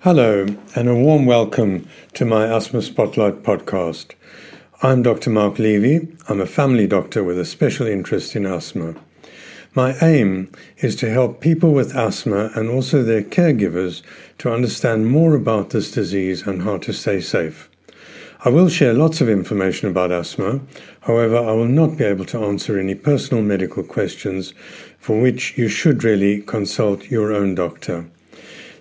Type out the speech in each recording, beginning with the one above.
Hello, and a warm welcome to my Asthma Spotlight podcast. I'm Dr. Mark Levy. I'm a family doctor with a special interest in asthma. My aim is to help people with asthma and also their caregivers to understand more about this disease and how to stay safe. I will share lots of information about asthma, however, I will not be able to answer any personal medical questions for which you should really consult your own doctor.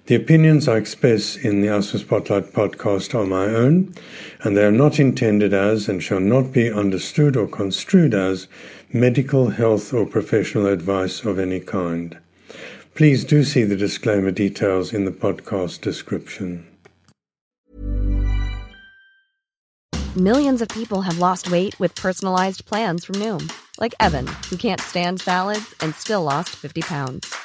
The opinions I express in the Asthma Spotlight podcast are my own, and they are not intended as and shall not be understood or construed as medical, health, or professional advice of any kind. Please do see the disclaimer details in the podcast description. Millions of people have lost weight with personalized plans from Noom, like Evan, who can't stand salads and still lost 50 pounds.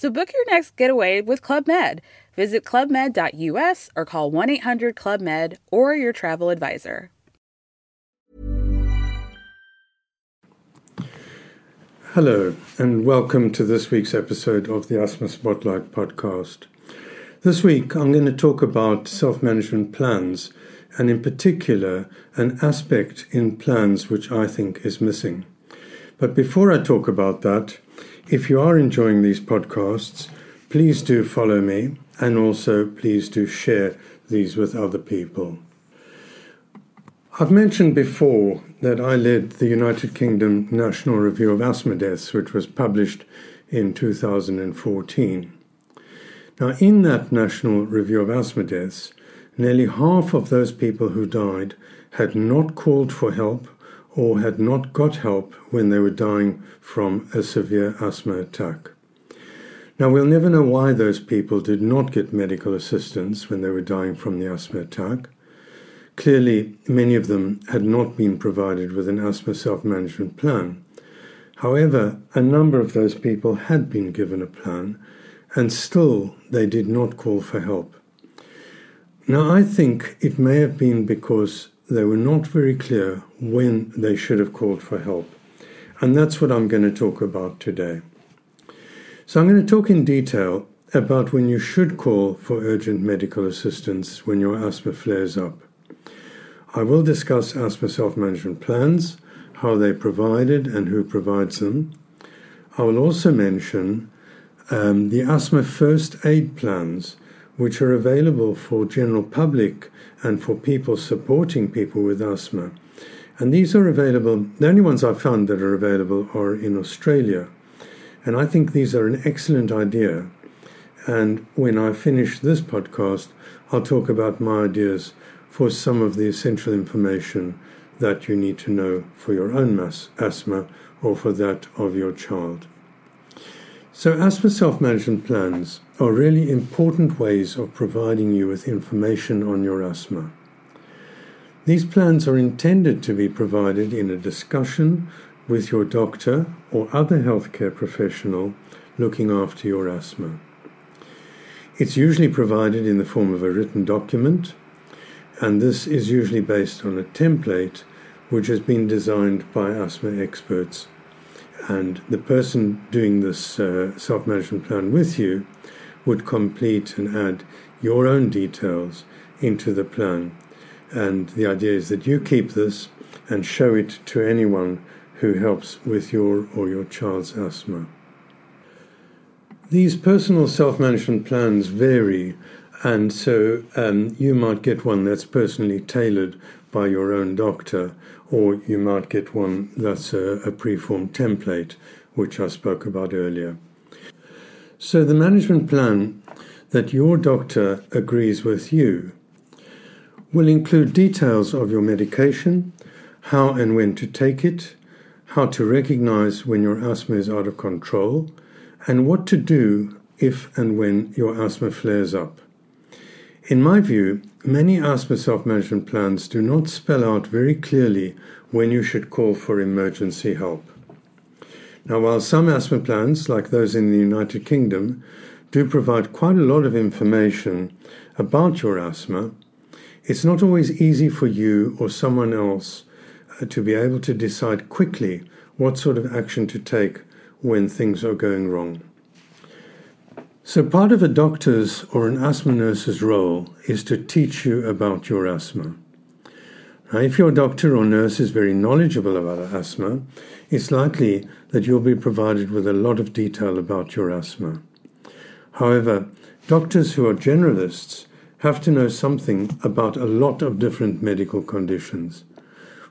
So book your next getaway with Club Med. Visit clubmed.us or call 1 800 Club Med or your travel advisor. Hello, and welcome to this week's episode of the Asthma Spotlight podcast. This week, I'm going to talk about self management plans, and in particular, an aspect in plans which I think is missing. But before I talk about that, if you are enjoying these podcasts, please do follow me and also please do share these with other people. I've mentioned before that I led the United Kingdom National Review of Asthma Deaths, which was published in 2014. Now, in that National Review of Asthma Deaths, nearly half of those people who died had not called for help or had not got help when they were dying from a severe asthma attack. Now, we'll never know why those people did not get medical assistance when they were dying from the asthma attack. Clearly, many of them had not been provided with an asthma self management plan. However, a number of those people had been given a plan, and still they did not call for help. Now, I think it may have been because they were not very clear when they should have called for help. And that's what I'm going to talk about today. So, I'm going to talk in detail about when you should call for urgent medical assistance when your asthma flares up. I will discuss asthma self management plans, how they're provided, and who provides them. I will also mention um, the asthma first aid plans, which are available for general public and for people supporting people with asthma. And these are available, the only ones I've found that are available are in Australia. And I think these are an excellent idea. And when I finish this podcast, I'll talk about my ideas for some of the essential information that you need to know for your own asthma or for that of your child. So, asthma self management plans are really important ways of providing you with information on your asthma. These plans are intended to be provided in a discussion with your doctor or other healthcare professional looking after your asthma. It's usually provided in the form of a written document, and this is usually based on a template which has been designed by asthma experts And the person doing this uh, self management plan with you would complete and add your own details into the plan. And the idea is that you keep this and show it to anyone who helps with your or your child's asthma. These personal self management plans vary, and so um, you might get one that's personally tailored by your own doctor, or you might get one that's a, a preformed template, which I spoke about earlier. So, the management plan that your doctor agrees with you will include details of your medication, how and when to take it, how to recognize when your asthma is out of control, and what to do if and when your asthma flares up. In my view, many asthma self management plans do not spell out very clearly when you should call for emergency help. Now, while some asthma plans, like those in the United Kingdom, do provide quite a lot of information about your asthma, it's not always easy for you or someone else uh, to be able to decide quickly what sort of action to take when things are going wrong. So, part of a doctor's or an asthma nurse's role is to teach you about your asthma. Now, if your doctor or nurse is very knowledgeable about asthma, it's likely that you'll be provided with a lot of detail about your asthma. However, doctors who are generalists have to know something about a lot of different medical conditions.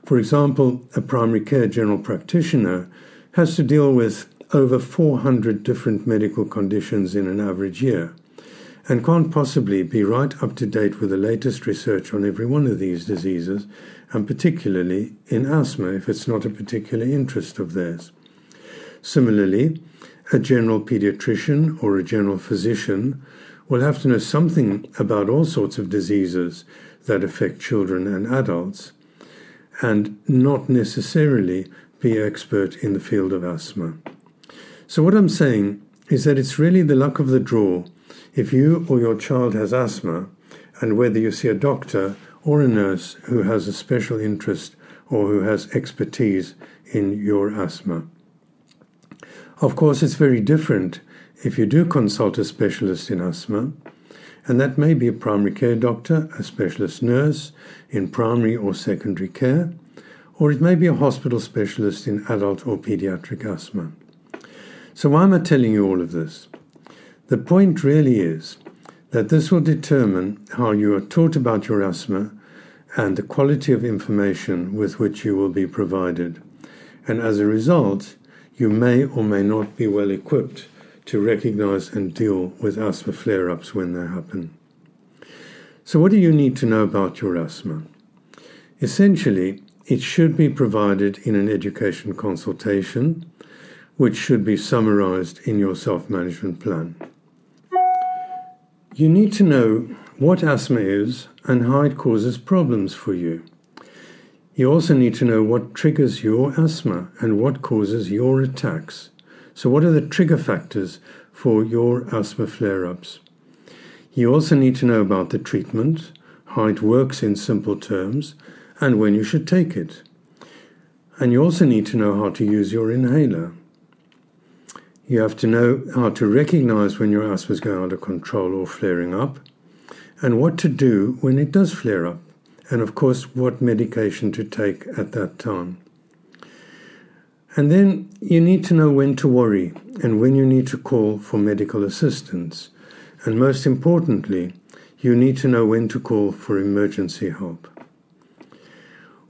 For example, a primary care general practitioner has to deal with over 400 different medical conditions in an average year and can't possibly be right up to date with the latest research on every one of these diseases, and particularly in asthma if it's not a particular interest of theirs. Similarly, a general pediatrician or a general physician will have to know something about all sorts of diseases that affect children and adults, and not necessarily be expert in the field of asthma. So, what I'm saying is that it's really the luck of the draw if you or your child has asthma, and whether you see a doctor or a nurse who has a special interest or who has expertise in your asthma. Of course, it's very different if you do consult a specialist in asthma, and that may be a primary care doctor, a specialist nurse in primary or secondary care, or it may be a hospital specialist in adult or pediatric asthma. So, why am I telling you all of this? The point really is that this will determine how you are taught about your asthma and the quality of information with which you will be provided. And as a result, you may or may not be well equipped to recognize and deal with asthma flare ups when they happen. So, what do you need to know about your asthma? Essentially, it should be provided in an education consultation, which should be summarized in your self management plan. You need to know what asthma is and how it causes problems for you. You also need to know what triggers your asthma and what causes your attacks. So, what are the trigger factors for your asthma flare ups? You also need to know about the treatment, how it works in simple terms, and when you should take it. And you also need to know how to use your inhaler. You have to know how to recognize when your asthma is going out of control or flaring up, and what to do when it does flare up and of course, what medication to take at that time. And then you need to know when to worry and when you need to call for medical assistance. And most importantly, you need to know when to call for emergency help.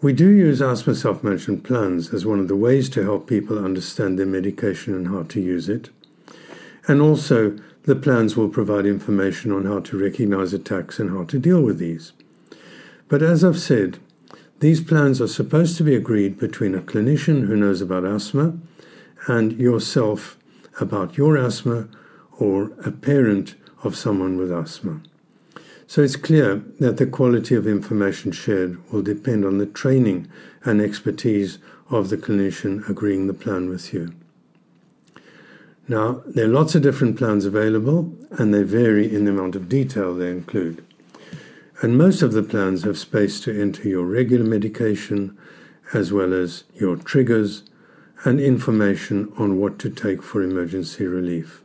We do use asthma self management plans as one of the ways to help people understand their medication and how to use it. And also, the plans will provide information on how to recognize attacks and how to deal with these. But as I've said, these plans are supposed to be agreed between a clinician who knows about asthma and yourself about your asthma or a parent of someone with asthma. So it's clear that the quality of information shared will depend on the training and expertise of the clinician agreeing the plan with you. Now, there are lots of different plans available and they vary in the amount of detail they include. And most of the plans have space to enter your regular medication as well as your triggers and information on what to take for emergency relief.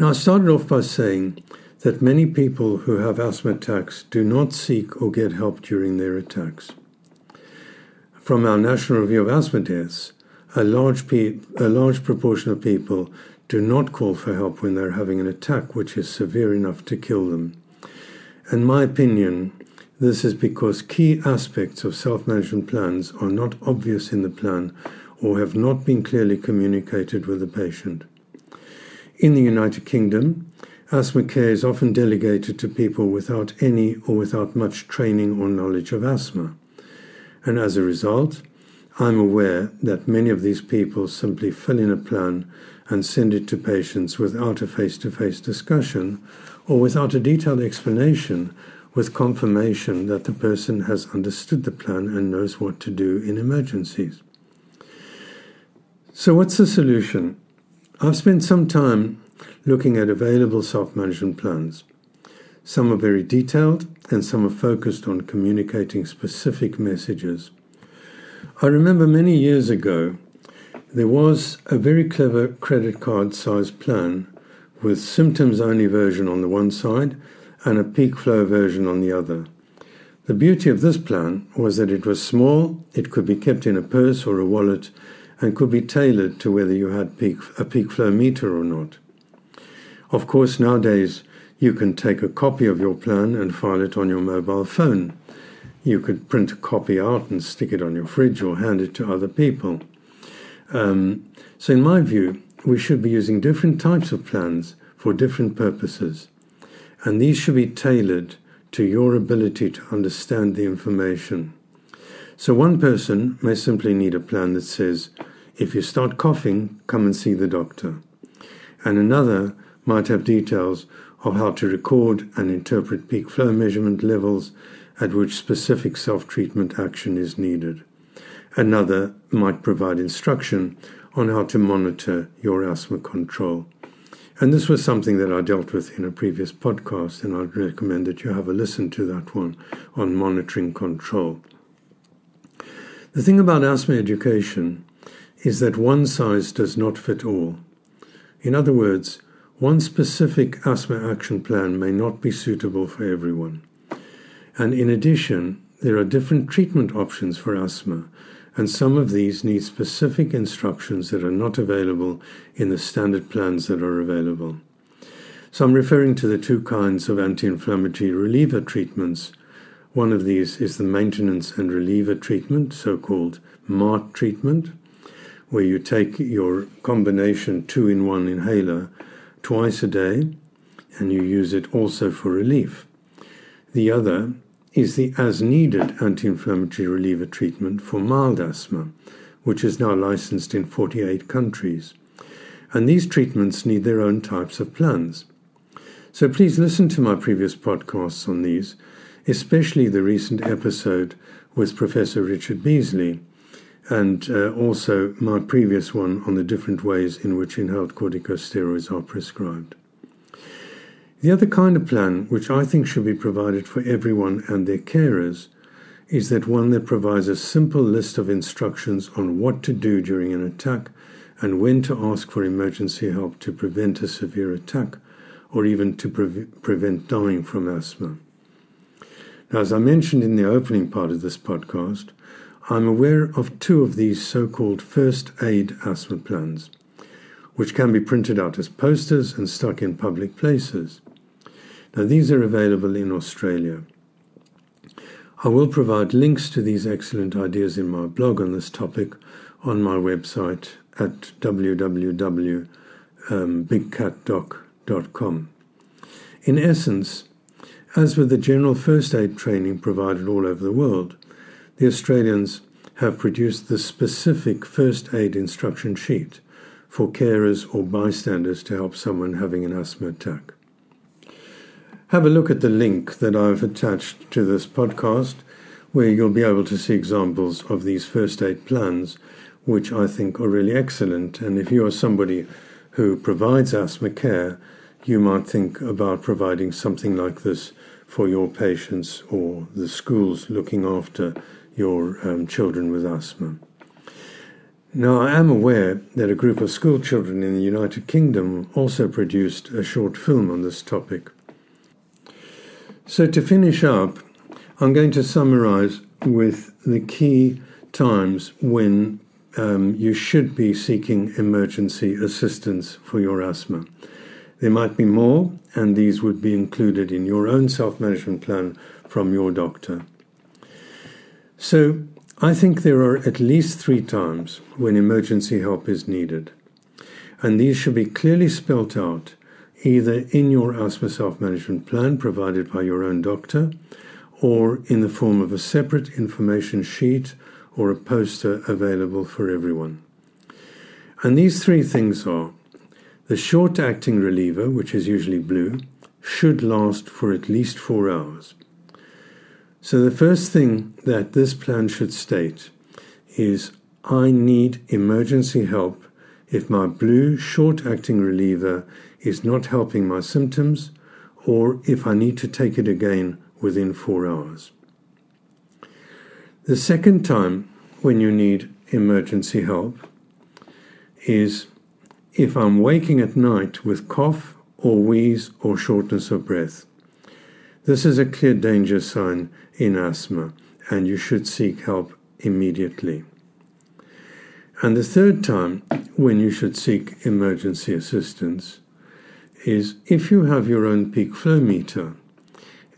Now, I started off by saying that many people who have asthma attacks do not seek or get help during their attacks. From our National Review of Asthma Deaths, a large, pe- a large proportion of people do not call for help when they're having an attack which is severe enough to kill them. In my opinion, this is because key aspects of self management plans are not obvious in the plan or have not been clearly communicated with the patient. In the United Kingdom, Asthma care is often delegated to people without any or without much training or knowledge of asthma. And as a result, I'm aware that many of these people simply fill in a plan and send it to patients without a face to face discussion or without a detailed explanation with confirmation that the person has understood the plan and knows what to do in emergencies. So, what's the solution? I've spent some time looking at available self management plans. Some are very detailed and some are focused on communicating specific messages. I remember many years ago there was a very clever credit card size plan with symptoms only version on the one side and a peak flow version on the other. The beauty of this plan was that it was small, it could be kept in a purse or a wallet, and could be tailored to whether you had peak, a peak flow meter or not. Of course, nowadays you can take a copy of your plan and file it on your mobile phone. You could print a copy out and stick it on your fridge or hand it to other people. Um, so, in my view, we should be using different types of plans for different purposes, and these should be tailored to your ability to understand the information. So, one person may simply need a plan that says, if you start coughing, come and see the doctor. And another might have details of how to record and interpret peak flow measurement levels at which specific self treatment action is needed. Another might provide instruction on how to monitor your asthma control. And this was something that I dealt with in a previous podcast, and I'd recommend that you have a listen to that one on monitoring control. The thing about asthma education is that one size does not fit all. In other words, one specific asthma action plan may not be suitable for everyone. And in addition, there are different treatment options for asthma, and some of these need specific instructions that are not available in the standard plans that are available. So I'm referring to the two kinds of anti inflammatory reliever treatments. One of these is the maintenance and reliever treatment, so called MART treatment, where you take your combination two in one inhaler twice a day, and you use it also for relief. The other is the as needed anti inflammatory reliever treatment for mild asthma, which is now licensed in 48 countries. And these treatments need their own types of plans. So please listen to my previous podcasts on these, especially the recent episode with Professor Richard Beasley, and uh, also my previous one on the different ways in which inhaled corticosteroids are prescribed. The other kind of plan, which I think should be provided for everyone and their carers, is that one that provides a simple list of instructions on what to do during an attack and when to ask for emergency help to prevent a severe attack or even to pre- prevent dying from asthma. Now, as I mentioned in the opening part of this podcast, I'm aware of two of these so called first aid asthma plans, which can be printed out as posters and stuck in public places. Now, these are available in Australia. I will provide links to these excellent ideas in my blog on this topic on my website at www.bigcatdoc.com. In essence, as with the general first aid training provided all over the world, the Australians have produced the specific first aid instruction sheet for carers or bystanders to help someone having an asthma attack. Have a look at the link that I've attached to this podcast, where you'll be able to see examples of these first aid plans, which I think are really excellent. And if you are somebody who provides asthma care, you might think about providing something like this for your patients or the schools looking after your um, children with asthma. Now, I am aware that a group of school children in the United Kingdom also produced a short film on this topic. So, to finish up, I'm going to summarize with the key times when um, you should be seeking emergency assistance for your asthma. There might be more, and these would be included in your own self management plan from your doctor. So, I think there are at least three times when emergency help is needed, and these should be clearly spelt out either in your asthma self management plan provided by your own doctor or in the form of a separate information sheet or a poster available for everyone. And these three things are the short acting reliever, which is usually blue, should last for at least four hours. So the first thing that this plan should state is I need emergency help if my blue short acting reliever is not helping my symptoms or if I need to take it again within four hours. The second time when you need emergency help is if I'm waking at night with cough or wheeze or shortness of breath. This is a clear danger sign in asthma, and you should seek help immediately. And the third time when you should seek emergency assistance is if you have your own peak flow meter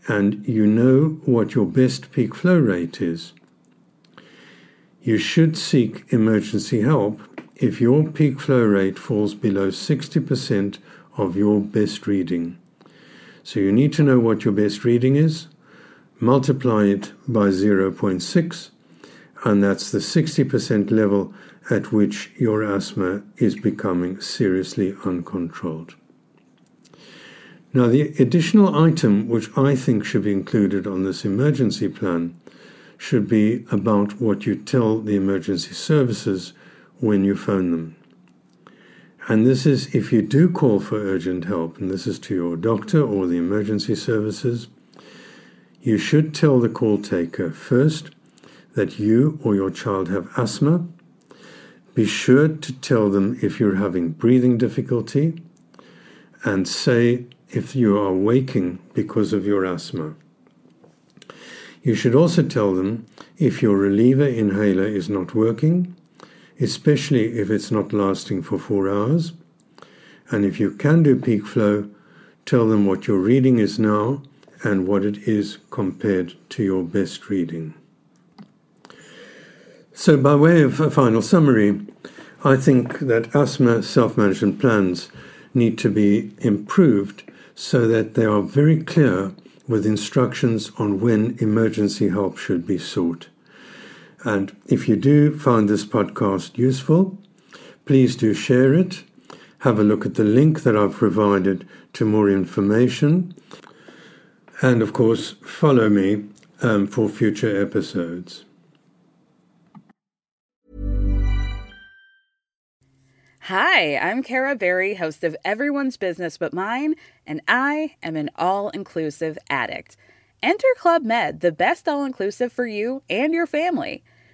and you know what your best peak flow rate is, you should seek emergency help if your peak flow rate falls below 60% of your best reading. So you need to know what your best reading is, multiply it by 0.6, and that's the 60% level at which your asthma is becoming seriously uncontrolled. Now, the additional item which I think should be included on this emergency plan should be about what you tell the emergency services when you phone them. And this is if you do call for urgent help, and this is to your doctor or the emergency services, you should tell the call taker first that you or your child have asthma. Be sure to tell them if you're having breathing difficulty and say if you are waking because of your asthma. You should also tell them if your reliever inhaler is not working, especially if it's not lasting for four hours. And if you can do peak flow, tell them what your reading is now and what it is compared to your best reading. So, by way of a final summary, I think that asthma self management plans need to be improved so that they are very clear with instructions on when emergency help should be sought. And if you do find this podcast useful, please do share it. Have a look at the link that I've provided to more information. And of course, follow me um, for future episodes. Hi, I'm Kara Berry, host of Everyone's Business But Mine, and I am an all inclusive addict. Enter Club Med, the best all inclusive for you and your family.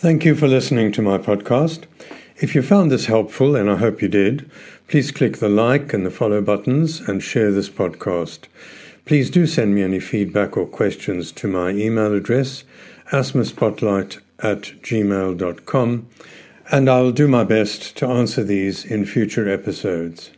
Thank you for listening to my podcast. If you found this helpful, and I hope you did, please click the like and the follow buttons and share this podcast. Please do send me any feedback or questions to my email address, asthmaspotlight at gmail.com and I'll do my best to answer these in future episodes.